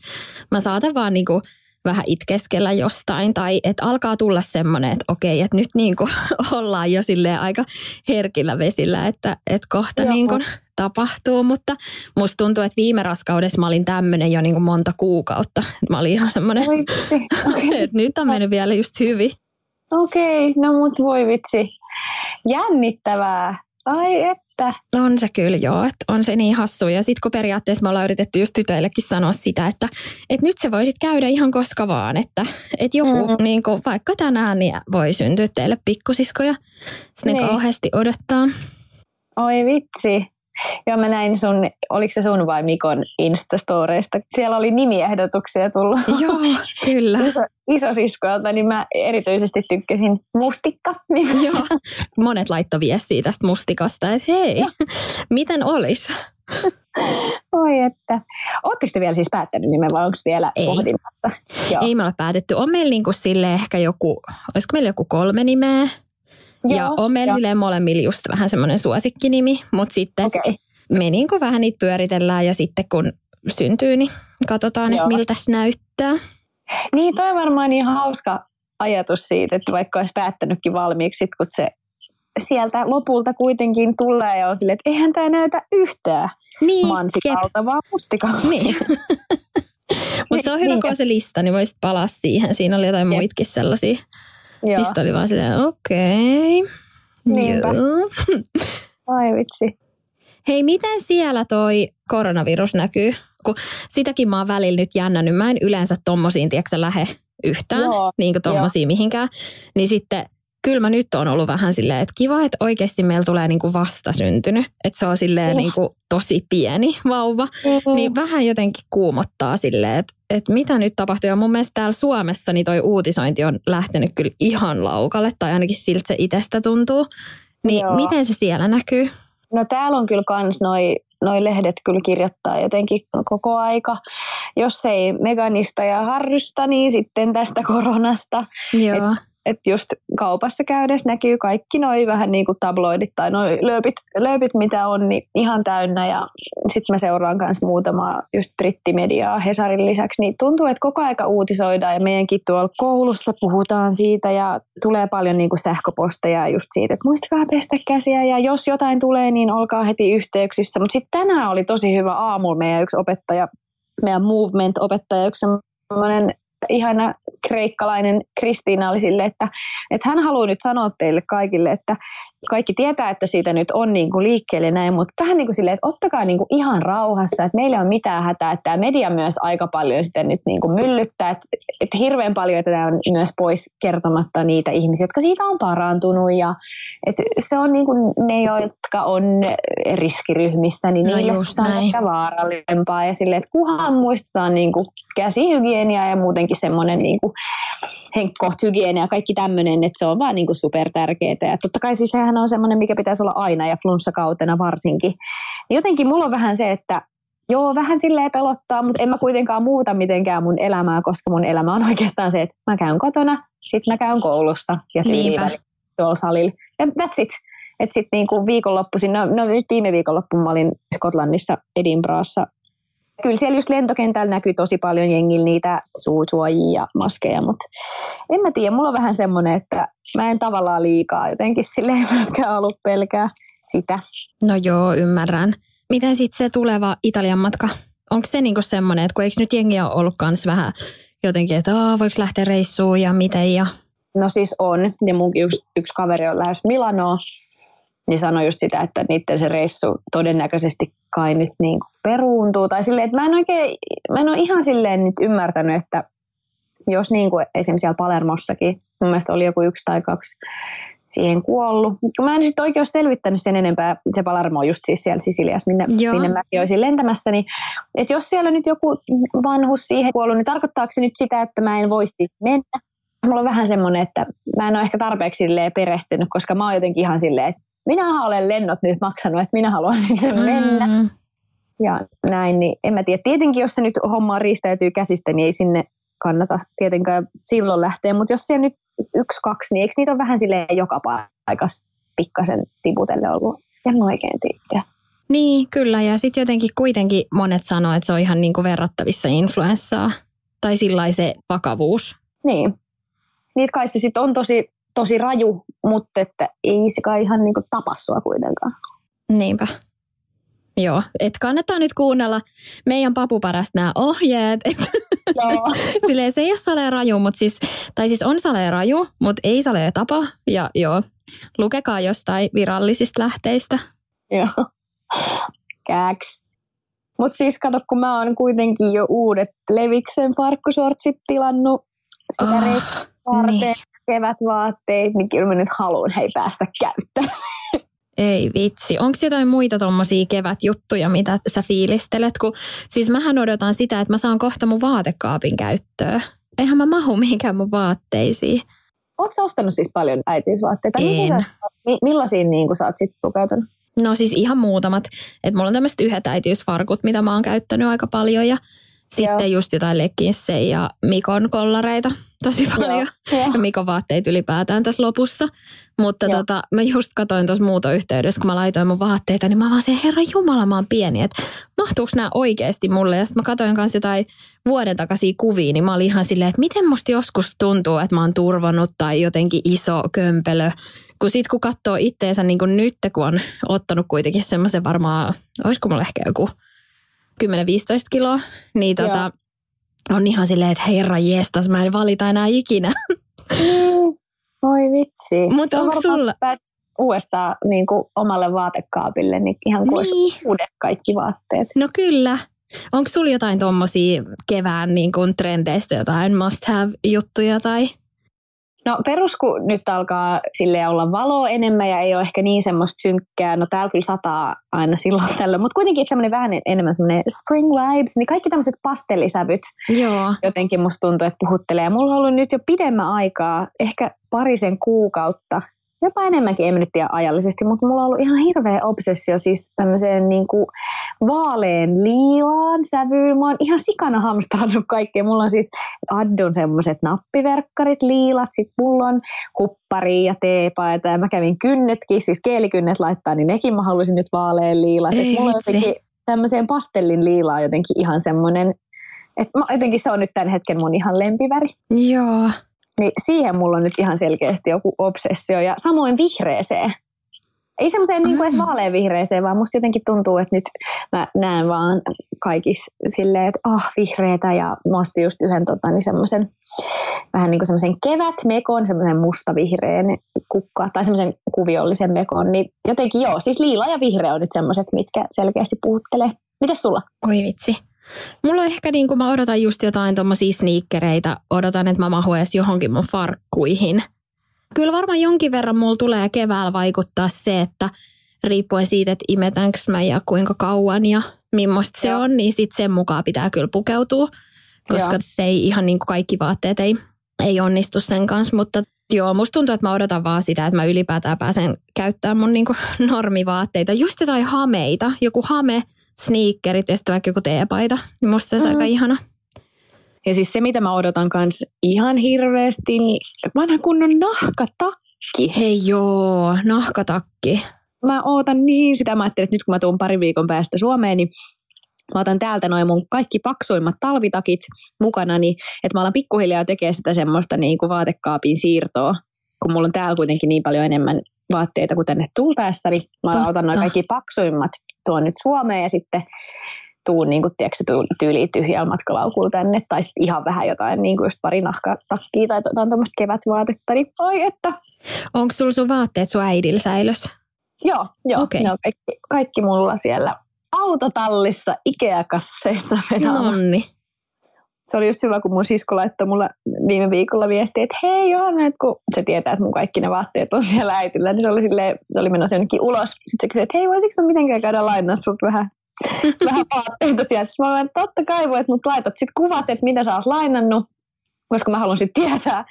S2: mä saatan vaan niinku vähän itkeskellä jostain tai että alkaa tulla semmoinen, että okei, että nyt niin kuin (laughs) ollaan jo silleen aika herkillä vesillä, että, että kohta niin kuin tapahtuu, mutta musta tuntuu, että viime raskaudessa mä olin tämmöinen jo niin kuin monta kuukautta. Mä olin ihan semmoinen, (laughs) että nyt on mennyt vielä just hyvin.
S1: Okei, okay, no mut voi vitsi. Jännittävää. Ai että.
S2: On se kyllä joo, että on se niin hassu. Ja sitten kun periaatteessa me ollaan yritetty just tytöillekin sanoa sitä, että, että nyt se voisit käydä ihan koska vaan, että, että joku mm. niin kuin, vaikka tänään niin voi syntyä teille pikkusiskoja. Sitten niin. kauheasti odottaa.
S1: Oi vitsi. Joo, mä näin sun, oliko se sun vai Mikon Instastoreista? Siellä oli nimiehdotuksia tullut.
S2: Joo, kyllä.
S1: Iso, isosiskolta, niin mä erityisesti tykkäsin mustikka.
S2: Joo, monet laittoi viestiä tästä mustikasta, että hei, miten olisi?
S1: Oi että. Oletteko te vielä siis päättänyt nimen vai onko vielä Ei. pohdinnassa?
S2: Joo. Ei me olla päätetty. On meillä niin kuin sille ehkä joku, olisiko meillä joku kolme nimeä? Joo, ja on meillä silleen molemmilla just vähän semmoinen suosikkinimi, mutta sitten okay. me niin kuin vähän niitä pyöritellään ja sitten kun syntyy, niin katsotaan, että miltä se näyttää.
S1: Niin, toi on varmaan niin hauska ajatus siitä, että vaikka olisi päättänytkin valmiiksi, kun se sieltä lopulta kuitenkin tulee ja on silleen, että eihän tämä näytä yhtään niin, mansikalta, vaan mustikalta.
S2: Niin. (laughs) Mutta se on hyvä, niin, kun se lista, niin voisit palaa siihen. Siinä oli jotain muitakin sellaisia Joo. Mistä oli vaan silleen, okei. Okay. (laughs)
S1: Ai vitsi.
S2: Hei, miten siellä toi koronavirus näkyy? Kun sitäkin mä oon välillä nyt jännännyt. Mä en yleensä tommosiin, tiedätkö lähe yhtään, Joo, niin kuin tommosiin mihinkään. Niin sitten kyllä mä nyt on ollut vähän silleen, että kiva, että oikeasti meillä tulee niin kuin vastasyntynyt. Että se on silleen niin kuin tosi pieni vauva. Mm-hmm. Niin vähän jotenkin kuumottaa silleen, että, että mitä nyt tapahtuu. Ja mun mielestä täällä Suomessa niin toi uutisointi on lähtenyt kyllä ihan laukalle. Tai ainakin siltä se itsestä tuntuu. Niin Joo. miten se siellä näkyy?
S1: No täällä on kyllä kans noi, noi lehdet kyllä kirjoittaa jotenkin koko aika. Jos ei Meganista ja Harrysta, niin sitten tästä koronasta.
S2: Joo. Et
S1: että just kaupassa käydessä näkyy kaikki noi vähän niin kuin tabloidit tai noi lööpit, lööpit mitä on, niin ihan täynnä. Ja sitten mä seuraan myös muutamaa just brittimediaa Hesarin lisäksi, niin tuntuu, että koko aika uutisoidaan ja meidänkin tuolla koulussa puhutaan siitä ja tulee paljon niin kuin sähköposteja just siitä, että muistakaa pestä käsiä ja jos jotain tulee, niin olkaa heti yhteyksissä. Mutta sitten tänään oli tosi hyvä aamulla meidän yksi opettaja, meidän movement-opettaja, yksi semmoinen ihana kreikkalainen Kristiina oli sille, että, että hän haluaa nyt sanoa teille kaikille, että kaikki tietää, että siitä nyt on niin kuin liikkeelle näin, mutta vähän niin kuin silleen, että ottakaa niin kuin ihan rauhassa, että meillä on mitään hätää, että tämä media myös aika paljon sitä nyt niin kuin myllyttää, että, että hirveän paljon tämä on myös pois kertomatta niitä ihmisiä, jotka siitä on parantunut ja että se on niin kuin ne, jotka on riskiryhmissä, niin no niille on ehkä vaarallisempaa ja silleen, että kuhan muistetaan niin kuin käsihygienia ja muutenkin semmoinen niin kuin hygienia ja kaikki tämmöinen, että se on vaan niin kuin super tärkeää. Ja totta kai siis sehän on semmoinen, mikä pitäisi olla aina ja flunssakautena varsinkin. Jotenkin mulla on vähän se, että joo, vähän silleen pelottaa, mutta en mä kuitenkaan muuta mitenkään mun elämää, koska mun elämä on oikeastaan se, että mä käyn kotona, sit mä käyn koulussa ja tuolla salilla. Ja that's it. Että sitten niinku viikonloppuisin, no, no nyt viime viikonloppuun mä olin Skotlannissa Edinburghissa kyllä siellä just lentokentällä näkyy tosi paljon jengillä niitä suusuojia ja maskeja, mutta en mä tiedä, mulla on vähän semmoinen, että mä en tavallaan liikaa jotenkin sille ei myöskään ollut pelkää sitä.
S2: No joo, ymmärrän. Miten sitten se tuleva Italian matka? Onko se niinku semmoinen, että kun eikö nyt jengi ole ollut kans vähän jotenkin, että voiko lähteä reissuun ja miten ja...
S1: No siis on, ja munkin yksi, yksi kaveri on lähes Milanoa, niin sanoi just sitä, että niiden se reissu todennäköisesti kai nyt niin kuin peruuntuu. Tai silleen, että mä en oikein, mä en ole ihan silleen nyt ymmärtänyt, että jos niin kuin esimerkiksi siellä Palermossakin mun mielestä oli joku yksi tai kaksi siihen kuollut. Mä en sitten oikein ole selvittänyt sen enempää, se Palermo on just siis siellä Sisiliassa, minne, minne mäkin olisin lentämässä, niin että jos siellä nyt joku vanhus siihen kuollut, niin tarkoittaako se nyt sitä, että mä en voisi mennä? Mulla on vähän semmoinen, että mä en ole ehkä tarpeeksi perehtynyt, koska mä oon jotenkin ihan silleen, että minä olen lennot nyt maksanut, että minä haluan sinne mm. mennä. Ja näin, niin en mä tiedä. Tietenkin, jos se nyt homma riistäytyy käsistä, niin ei sinne kannata tietenkään silloin lähteä. Mutta jos se nyt yksi, kaksi, niin eikö niitä ole vähän silleen joka paikassa pikkasen tiputelle ollut? En oikein tiedä.
S2: Niin, kyllä. Ja sitten jotenkin kuitenkin monet sanoo, että se on ihan niinku verrattavissa influenssaa. Tai sillä se vakavuus.
S1: Niin. Niitä kai se sitten on tosi, tosi raju, mutta että ei se kai ihan niinku tapa sua kuitenkaan.
S2: Niinpä. Joo, et kannattaa nyt kuunnella meidän papuparästä nämä ohjeet. Joo. (laughs) Silleen se ei ole salee raju, mutta siis, tai siis on salee raju, mutta ei salee tapa. Ja joo, lukekaa jostain virallisista lähteistä.
S1: Joo, kääks. Mutta siis kato, kun mä oon kuitenkin jo uudet Leviksen parkkusortsit tilannut sitä oh, niin. kevätvaatteet, niin kyllä mä nyt haluan hei päästä käyttämään.
S2: Ei vitsi. Onko jotain muita tommosia kevätjuttuja, mitä sä fiilistelet? Kun, siis mähän odotan sitä, että mä saan kohta mun vaatekaapin käyttöön. Eihän mä mahu mihinkään mun vaatteisiin.
S1: Oletko ostanut siis paljon äitiysvaatteita?
S2: En.
S1: Sä, millaisia niin sä oot sitten pukeutunut?
S2: No siis ihan muutamat. Et mulla on tämmöiset yhdet äitiysfarkut, mitä mä oon käyttänyt aika paljon. Ja sitten Joo. just jotain lekkinsejä ja Mikon kollareita tosi paljon. Joo. Ja (laughs) Mikon vaatteet ylipäätään tässä lopussa. Mutta tota, mä just katsoin tuossa muutoyhteydessä, kun mä laitoin mun vaatteita, niin mä vaan se, herra jumala, mä oon pieni, että mahtuuko nämä oikeasti mulle? Ja sitten mä katsoin kanssa jotain vuoden takaisia kuvia, niin mä olin ihan silleen, että miten musta joskus tuntuu, että mä oon turvannut tai jotenkin iso kömpelö. Kun sit kun katsoo itteensä niin kuin nyt, kun on ottanut kuitenkin semmoisen varmaan, olisiko mulla ehkä joku 10-15 kiloa, niin tota, on ihan silleen, että herra jestas, mä en valita enää ikinä.
S1: Mm, voi vitsi.
S2: Mutta onko sulla...
S1: uudestaan niin kuin omalle vaatekaapille, niin ihan kuin niin. uudet kaikki vaatteet.
S2: No kyllä. Onko sulla jotain tuommoisia kevään niin kuin trendeistä, jotain must have juttuja tai?
S1: No perus, kun nyt alkaa sille olla valoa enemmän ja ei ole ehkä niin semmoista synkkää, no täällä kyllä sataa aina silloin tällöin, mutta kuitenkin semmoinen vähän enemmän semmoinen spring vibes, niin kaikki tämmöiset pastellisävyt
S2: Joo.
S1: jotenkin musta tuntuu, että puhuttelee. Mulla on ollut nyt jo pidemmän aikaa, ehkä parisen kuukautta, jopa enemmänkin, en nyt tiedä ajallisesti, mutta mulla on ollut ihan hirveä obsessio siis tämmöiseen niin kuin vaaleen liilaan sävyyn. Mä oon ihan sikana hamstrannut kaikkea. Mulla on siis Addon semmoiset nappiverkkarit, liilat, sit mulla on kuppari ja teepaita ja mä kävin kynnetkin, siis keelikynnet laittaa, niin nekin mä haluaisin nyt vaaleen liilat. Ei, mulla on jotenkin tämmöiseen pastellin liilaa jotenkin ihan semmoinen, että jotenkin se on nyt tämän hetken mun ihan lempiväri.
S2: Joo.
S1: Niin siihen mulla on nyt ihan selkeästi joku obsessio. Ja samoin vihreeseen. Ei semmoiseen niin edes vaaleanvihreeseen, vaan musta jotenkin tuntuu, että nyt mä näen vaan kaikissa silleen, että ah, oh, vihreätä ja mä ostin just yhden tota, niin semmoisen vähän niin kuin semmoisen kevätmekon, semmoisen mustavihreän kukka tai semmoisen kuviollisen mekon, niin jotenkin joo, siis liila ja vihreä on nyt semmoiset, mitkä selkeästi puhuttelee. Mites sulla?
S2: Oi vitsi. Mulla on ehkä niin kuin mä odotan just jotain tuommoisia sneakereitä, odotan, että mä mahun edes johonkin mun farkkuihin. Kyllä varmaan jonkin verran mulla tulee keväällä vaikuttaa se, että riippuen siitä, että imetäänkö mä ja kuinka kauan ja millaista se on, niin sitten sen mukaan pitää kyllä pukeutua, koska Joo. se ei ihan niin kuin kaikki vaatteet ei, ei onnistu sen kanssa, mutta Joo, musta tuntuu, että mä odotan vaan sitä, että mä ylipäätään pääsen käyttämään mun niinku normivaatteita. Just jotain hameita, joku hame, sneakerit ja sitten vaikka joku teepaita. Niin musta se olisi mm-hmm. aika ihana.
S1: Ja siis se, mitä mä odotan kans ihan hirveästi, niin vanha kunnon nahkatakki.
S2: Hei joo, nahkatakki.
S1: Mä ootan niin sitä, mä ajattelin, että nyt kun mä tuun pari viikon päästä Suomeen, niin mä otan täältä noin mun kaikki paksuimmat talvitakit mukana, niin että mä alan pikkuhiljaa tekemään sitä semmoista niin kuin vaatekaapin siirtoa, kun mulla on täällä kuitenkin niin paljon enemmän vaatteita kuin tänne tultaessa, niin mä Totta. otan noin kaikki paksuimmat tuon nyt Suomeen ja sitten tuun niin kuin, tiedätkö, tyyli tyhjällä matkalaukulla tänne, tai sitten ihan vähän jotain, niin kuin just pari nahkatakkiä tai jotain tuommoista kevätvaatetta, niin oi että.
S2: Onko sulla sun vaatteet sun äidillä säilös?
S1: Joo, joo okay. ne on kaikki, kaikki mulla siellä autotallissa Ikea-kasseissa
S2: Nonni.
S1: Se oli just hyvä, kun mun sisko laittoi mulle viime viikolla viestiä, että hei Johanna, että kun se tietää, että mun kaikki ne vaatteet on siellä äitillä, niin se oli, silleen, se oli menossa jonnekin ulos. Sitten se kysyi, että hei, voisiko mä mitenkään käydä lainaa sut vähän, (laughs) vähän vaatteita sieltä. Sitten mä olen, että totta kai voit, mutta laitat sitten kuvat, että mitä sä oot lainannut, koska mä haluan sitten tietää,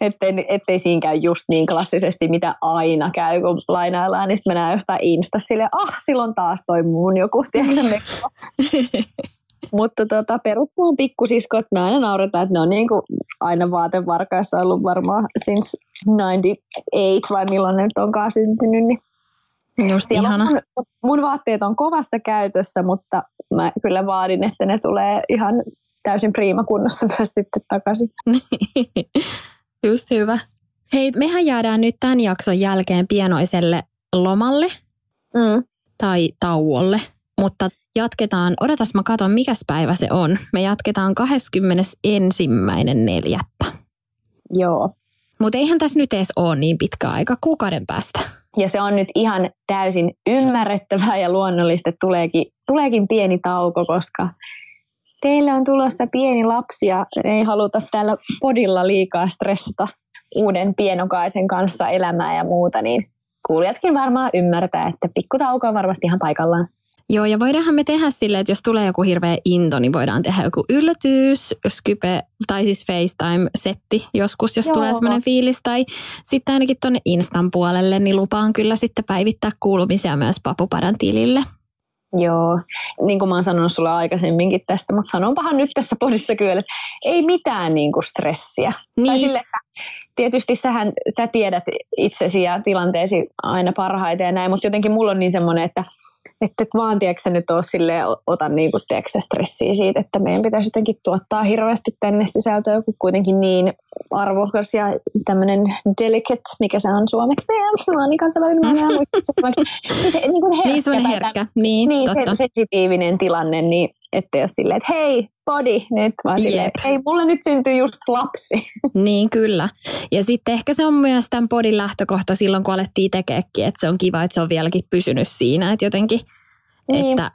S1: ettei, ettei siinä käy just niin klassisesti, mitä aina käy, kun lainaillaan, niin sitten mennään jostain Insta silleen, ah, silloin taas toi muun joku, tiedätkö (laughs) (laughs) Mutta tota, peruskoulun pikkusiskot, me aina nauretaan, että ne on niin kuin aina vaatevarkaissa ollut varmaan since 98 vai milloin ne nyt onkaan syntynyt. Niin
S2: Just ihana.
S1: Mun, mun vaatteet on kovassa käytössä, mutta mä kyllä vaadin, että ne tulee ihan täysin priimakunnossa myös sitten takaisin. (laughs)
S2: Just hyvä. Hei, mehän jäädään nyt tämän jakson jälkeen pienoiselle lomalle mm. tai tauolle, mutta jatketaan, odotas mä katon mikä päivä se on. Me jatketaan 21.4.
S1: Joo.
S2: Mutta eihän tässä nyt edes ole niin pitkä aika, kuukauden päästä.
S1: Ja se on nyt ihan täysin ymmärrettävää ja luonnollista, että tuleekin, tuleekin pieni tauko, koska teille on tulossa pieni lapsi ja ei haluta täällä podilla liikaa stressata uuden pienokaisen kanssa elämää ja muuta, niin kuulijatkin varmaan ymmärtää, että pikkutauko on varmasti ihan paikallaan.
S2: Joo, ja voidaanhan me tehdä silleen, että jos tulee joku hirveä into, niin voidaan tehdä joku yllätys, Skype tai siis FaceTime-setti joskus, jos Joo. tulee semmoinen fiilis. Tai sitten ainakin tuonne Instan puolelle, niin lupaan kyllä sitten päivittää kuulumisia myös Papupadan tilille.
S1: Joo, niin kuin mä oon sanonut sulle aikaisemminkin tästä, mutta sanonpahan nyt tässä podissa kyllä, että ei mitään niin kuin stressiä. Niin. Tai sille, tietysti sähän, sä tiedät itsesi ja tilanteesi aina parhaiten ja näin, mutta jotenkin mulla on niin semmoinen, että että et vaan tiedätkö, nyt ole sille ota niinku, tiedätkö, stressiä siitä, että meidän pitäisi jotenkin tuottaa hirveästi tänne sisältöä, kun kuitenkin niin arvokas ja tämmöinen delicate, mikä se on suomeksi, mä oon niin kansainvälinen, mä (laughs) niin se, niin kuin herkkä,
S2: niin herkkä, niin,
S1: niin
S2: totta.
S1: Se, sensitiivinen tilanne, niin että jos silleen, että hei, body nyt, vaan Jep. silleen, että hei, mulle nyt syntyy just lapsi. (laughs)
S2: Niin, kyllä. Ja sitten ehkä se on myös tämän podin lähtökohta silloin, kun alettiin tekeekin, että se on kiva, että se on vieläkin pysynyt siinä, että jotenkin, niin. että,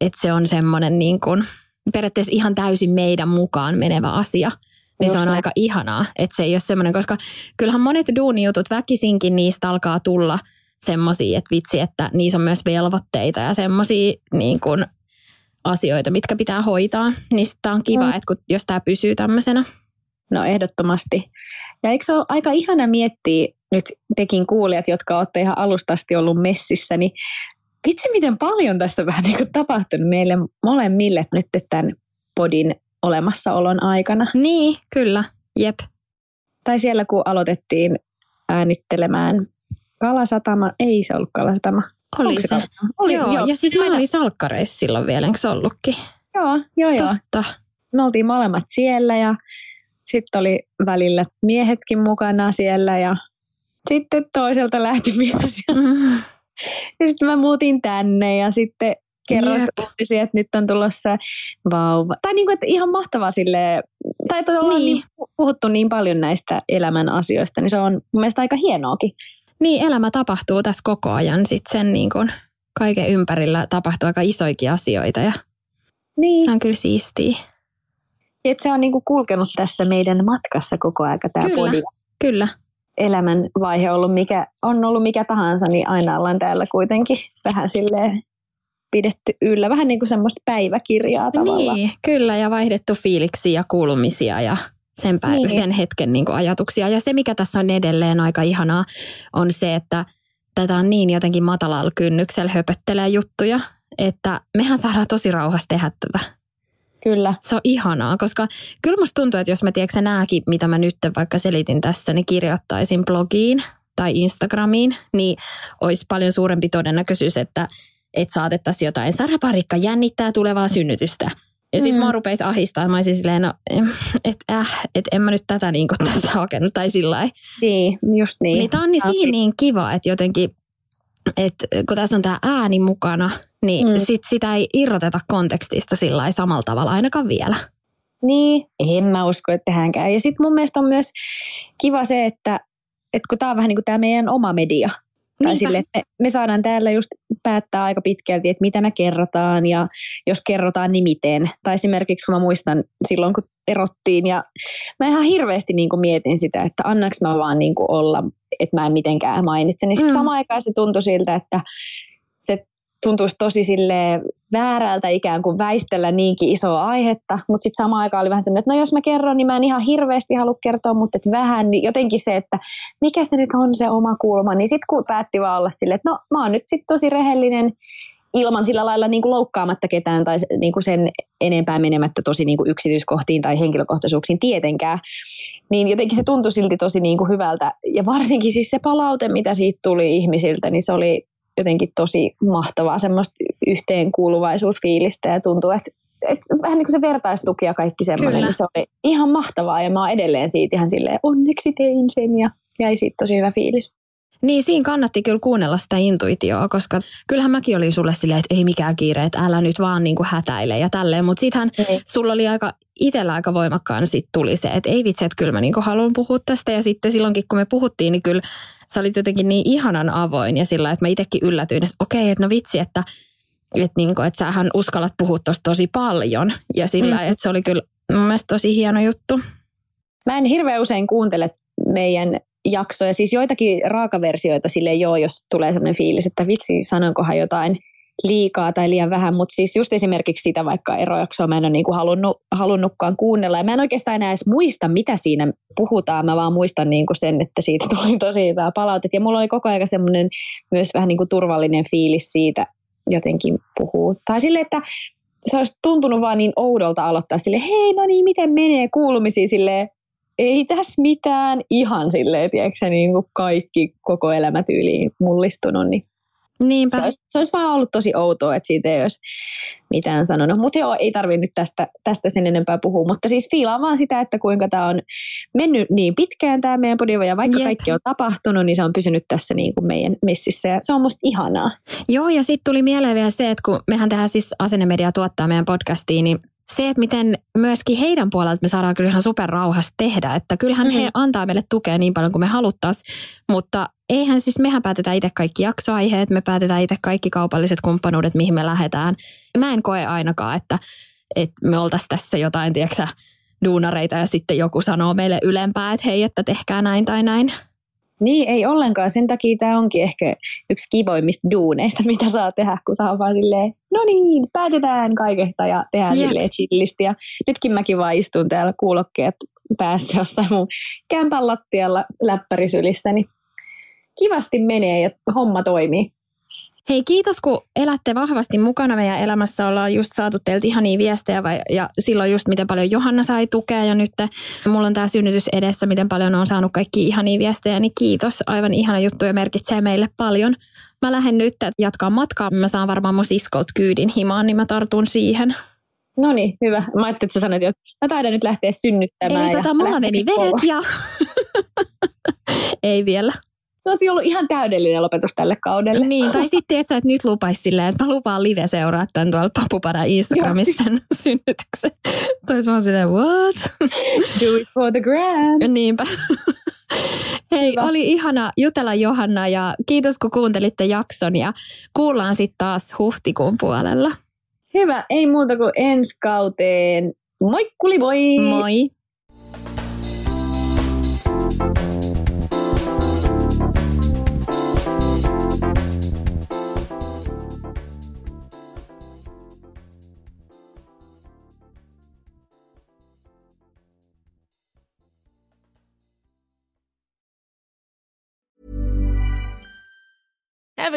S2: että se on semmoinen niin kuin, periaatteessa ihan täysin meidän mukaan menevä asia. Niin Just se on aika ihanaa, että se ei ole semmoinen, koska kyllähän monet duunijutut väkisinkin niistä alkaa tulla semmoisia, että vitsi, että niissä on myös velvoitteita ja semmoisia niin kuin asioita, mitkä pitää hoitaa. Niin tämä on kiva, mm. että kun, jos tämä pysyy tämmöisenä.
S1: No ehdottomasti. Ja eikö se ole aika ihana miettiä nyt tekin kuulijat, jotka olette ihan alusta asti ollut messissä, niin vitsi miten paljon tässä vähän niin kuin tapahtunut meille molemmille nyt tämän podin olemassaolon aikana.
S2: Niin, kyllä. Jep.
S1: Tai siellä kun aloitettiin äänittelemään Kalasatama, ei se ollut Kalasatama,
S2: oli se. Oli, joo, joo, ja siis mä olin salkkareissa silloin vielä, eikö se ollutkin?
S1: Joo, joo, joo.
S2: Totta.
S1: Me oltiin molemmat siellä ja sitten oli välillä miehetkin mukana siellä ja sitten toiselta lähti (laughs) mies. Ja, mm. (laughs) ja sitten mä muutin tänne ja sitten kerroin uutisia, että nyt on tulossa vauva. Tai niin kuin, että ihan mahtavaa sille, tai että ollaan niin. niin puhuttu niin paljon näistä elämän asioista, niin se on mun mielestä aika hienoakin.
S2: Niin, elämä tapahtuu tässä koko ajan. Sitten sen niin kuin kaiken ympärillä tapahtuu aika isoikin asioita ja niin. se on kyllä siistiä.
S1: Et se on niin kuin kulkenut tässä meidän matkassa koko aika tämä
S2: kyllä, podi. Kyllä.
S1: Elämän vaihe ollut mikä, on ollut mikä tahansa, niin aina ollaan täällä kuitenkin vähän silleen pidetty yllä. Vähän niin kuin semmoista päiväkirjaa tavallaan.
S2: Niin, kyllä, ja vaihdettu fiiliksiä ja kuulumisia ja sen, päivä, niin. sen hetken niin kuin ajatuksia. Ja se, mikä tässä on edelleen aika ihanaa, on se, että tätä on niin jotenkin matalalla kynnyksellä höpöttelee juttuja, että mehän saadaan tosi rauhassa tehdä tätä.
S1: Kyllä.
S2: Se on ihanaa, koska kyllä musta tuntuu, että jos mä tiedätkö nääkin, mitä mä nyt vaikka selitin tässä, niin kirjoittaisin blogiin tai Instagramiin, niin olisi paljon suurempi todennäköisyys, että että saatettaisiin jotain. Sara Parikka jännittää tulevaa synnytystä. Ja sitten mm. mä rupesin ahistaa, mä olisin silleen, no, että äh, et en mä nyt tätä niin kuin tässä hakenut, tai sillä
S1: Niin, just niin.
S2: Niin tää on niin siinä niin kiva, että jotenkin, että kun tässä on tämä ääni mukana, niin mm. sit sitä ei irroteta kontekstista sillä samalla tavalla ainakaan vielä.
S1: Niin, en mä usko, että tehdäänkään. Ja sitten mun mielestä on myös kiva se, että, että kun tämä on vähän niin kuin tämä meidän oma media, tai sille, että me, me saadaan täällä just päättää aika pitkälti, että mitä me kerrotaan ja jos kerrotaan, niin miten. Tai esimerkiksi kun mä muistan silloin, kun erottiin ja mä ihan hirveästi niin kuin mietin sitä, että annaks mä vaan niin kuin olla, että mä en mitenkään mainitse. Niin sitten mm. samaan aikaan se tuntui siltä, että se tuntuisi tosi sille väärältä ikään kuin väistellä niinkin isoa aihetta, mutta sitten samaan aikaan oli vähän sellainen, että no jos mä kerron, niin mä en ihan hirveästi halua kertoa, mutta et vähän, niin jotenkin se, että mikä se nyt on se oma kulma, niin sitten kun päätti vaan olla silleen, että no mä oon nyt sitten tosi rehellinen ilman sillä lailla niin kuin loukkaamatta ketään tai niin kuin sen enempää menemättä tosi niin kuin yksityiskohtiin tai henkilökohtaisuuksiin tietenkään, niin jotenkin se tuntui silti tosi niin kuin hyvältä. Ja varsinkin siis se palaute, mitä siitä tuli ihmisiltä, niin se oli jotenkin tosi mahtavaa semmoista yhteenkuuluvaisuusfiilistä ja tuntuu, että, että vähän niin kuin se vertaistuki ja kaikki semmoinen, niin se oli ihan mahtavaa ja mä oon edelleen siitä ihan silleen onneksi tein sen ja jäi siitä tosi hyvä fiilis.
S2: Niin, siinä kannatti kyllä kuunnella sitä intuitioa, koska kyllähän mäkin olin sulle silleen, että ei mikään kiire, että älä nyt vaan niin kuin hätäile ja tälleen. Mutta sittenhän niin. sulla oli aika, itsellä aika voimakkaan sit tuli se, että ei vitsi, että kyllä mä niin kuin haluan puhua tästä. Ja sitten silloinkin, kun me puhuttiin, niin kyllä sä olit jotenkin niin ihanan avoin ja sillä että mä itsekin yllätyin, että okei, että no vitsi, että, että, niin kuin, että sähän uskallat puhua tuosta tosi paljon. Ja sillä mm. että se oli kyllä mun mielestä tosi hieno juttu.
S1: Mä en hirveän usein kuuntele meidän jaksoja, siis joitakin raakaversioita sille joo, jos tulee sellainen fiilis, että vitsi, sanonkohan jotain liikaa tai liian vähän, mutta siis just esimerkiksi sitä vaikka erojaksoa mä en ole niinku halunnut, halunnutkaan kuunnella. Ja mä en oikeastaan enää edes muista, mitä siinä puhutaan, mä vaan muistan niinku sen, että siitä (laughs) tuli tosi hyvää palautetta. Ja mulla oli koko ajan semmoinen myös vähän niinku turvallinen fiilis siitä jotenkin puhuu. Tai sille, että se olisi tuntunut vaan niin oudolta aloittaa sille, hei no niin, miten menee kuulumisiin sille ei tässä mitään ihan silleen, tiedätkö, niin kuin kaikki koko elämätyyliin mullistunut, niin
S2: Niinpä.
S1: Se olisi, se olisi vaan ollut tosi outoa, että siitä ei olisi mitään sanonut. Mutta joo, ei tarvitse nyt tästä, tästä sen enempää puhua. Mutta siis fiilaan vaan sitä, että kuinka tämä on mennyt niin pitkään tämä meidän podiva. Ja vaikka Jep. kaikki on tapahtunut, niin se on pysynyt tässä niin kuin meidän messissä. Ja se on musta ihanaa.
S2: Joo, ja sitten tuli mieleen vielä se, että kun mehän tehdään siis Asennemedia tuottaa meidän podcastiin, niin se, että miten myöskin heidän puolelta me saadaan kyllä ihan superrauhassa tehdä, että kyllähän mm. he antaa meille tukea niin paljon kuin me haluttaisiin, mutta eihän siis mehän päätetä itse kaikki jaksoaiheet, me päätetään itse kaikki kaupalliset kumppanuudet, mihin me lähdetään. Mä en koe ainakaan, että, että me oltaisiin tässä jotain, tiedätkö duunareita ja sitten joku sanoo meille ylempää, että hei, että tehkää näin tai näin.
S1: Niin, ei ollenkaan. Sen takia tämä onkin ehkä yksi kivoimmista duuneista, mitä saa tehdä, kun tämä on vaan silleen, no niin, päätetään kaikesta ja tehdään yep. silleen chillisti. Ja nytkin mäkin vaan istun täällä kuulokkeet päässä jossain mun kämpän lattialla läppärisylissä, niin kivasti menee ja homma toimii.
S2: Hei, kiitos kun elätte vahvasti mukana meidän elämässä. Ollaan just saatu teiltä ihania viestejä vai, ja silloin just miten paljon Johanna sai tukea ja nyt mulla on tämä synnytys edessä, miten paljon on saanut kaikki ihania viestejä, niin kiitos. Aivan ihana juttu ja merkitsee meille paljon. Mä lähden nyt jatkaa matkaa. Mä saan varmaan mun siskolt kyydin himaan, niin mä tartun siihen.
S1: No niin, hyvä. Mä ajattelin, että sä sanoit, että mä taidan nyt lähteä synnyttämään.
S2: Eli tota, mulla meni vedet ja... (laughs) Ei vielä
S1: se olisi ollut ihan täydellinen lopetus tälle kaudelle.
S2: Niin, tai sitten että, että nyt lupaisi silleen, että mä lupaan live seuraa tämän tuolla Papupara Instagramissa synnytyksen. Toisi vaan silleen, what?
S1: Do it for the gram.
S2: Niinpä. Hei, Hyvä. oli ihana jutella Johanna ja kiitos kun kuuntelitte jakson ja kuullaan sitten taas huhtikuun puolella.
S1: Hyvä, ei muuta kuin ensi kauteen. Moikkuli moi!
S2: Moi!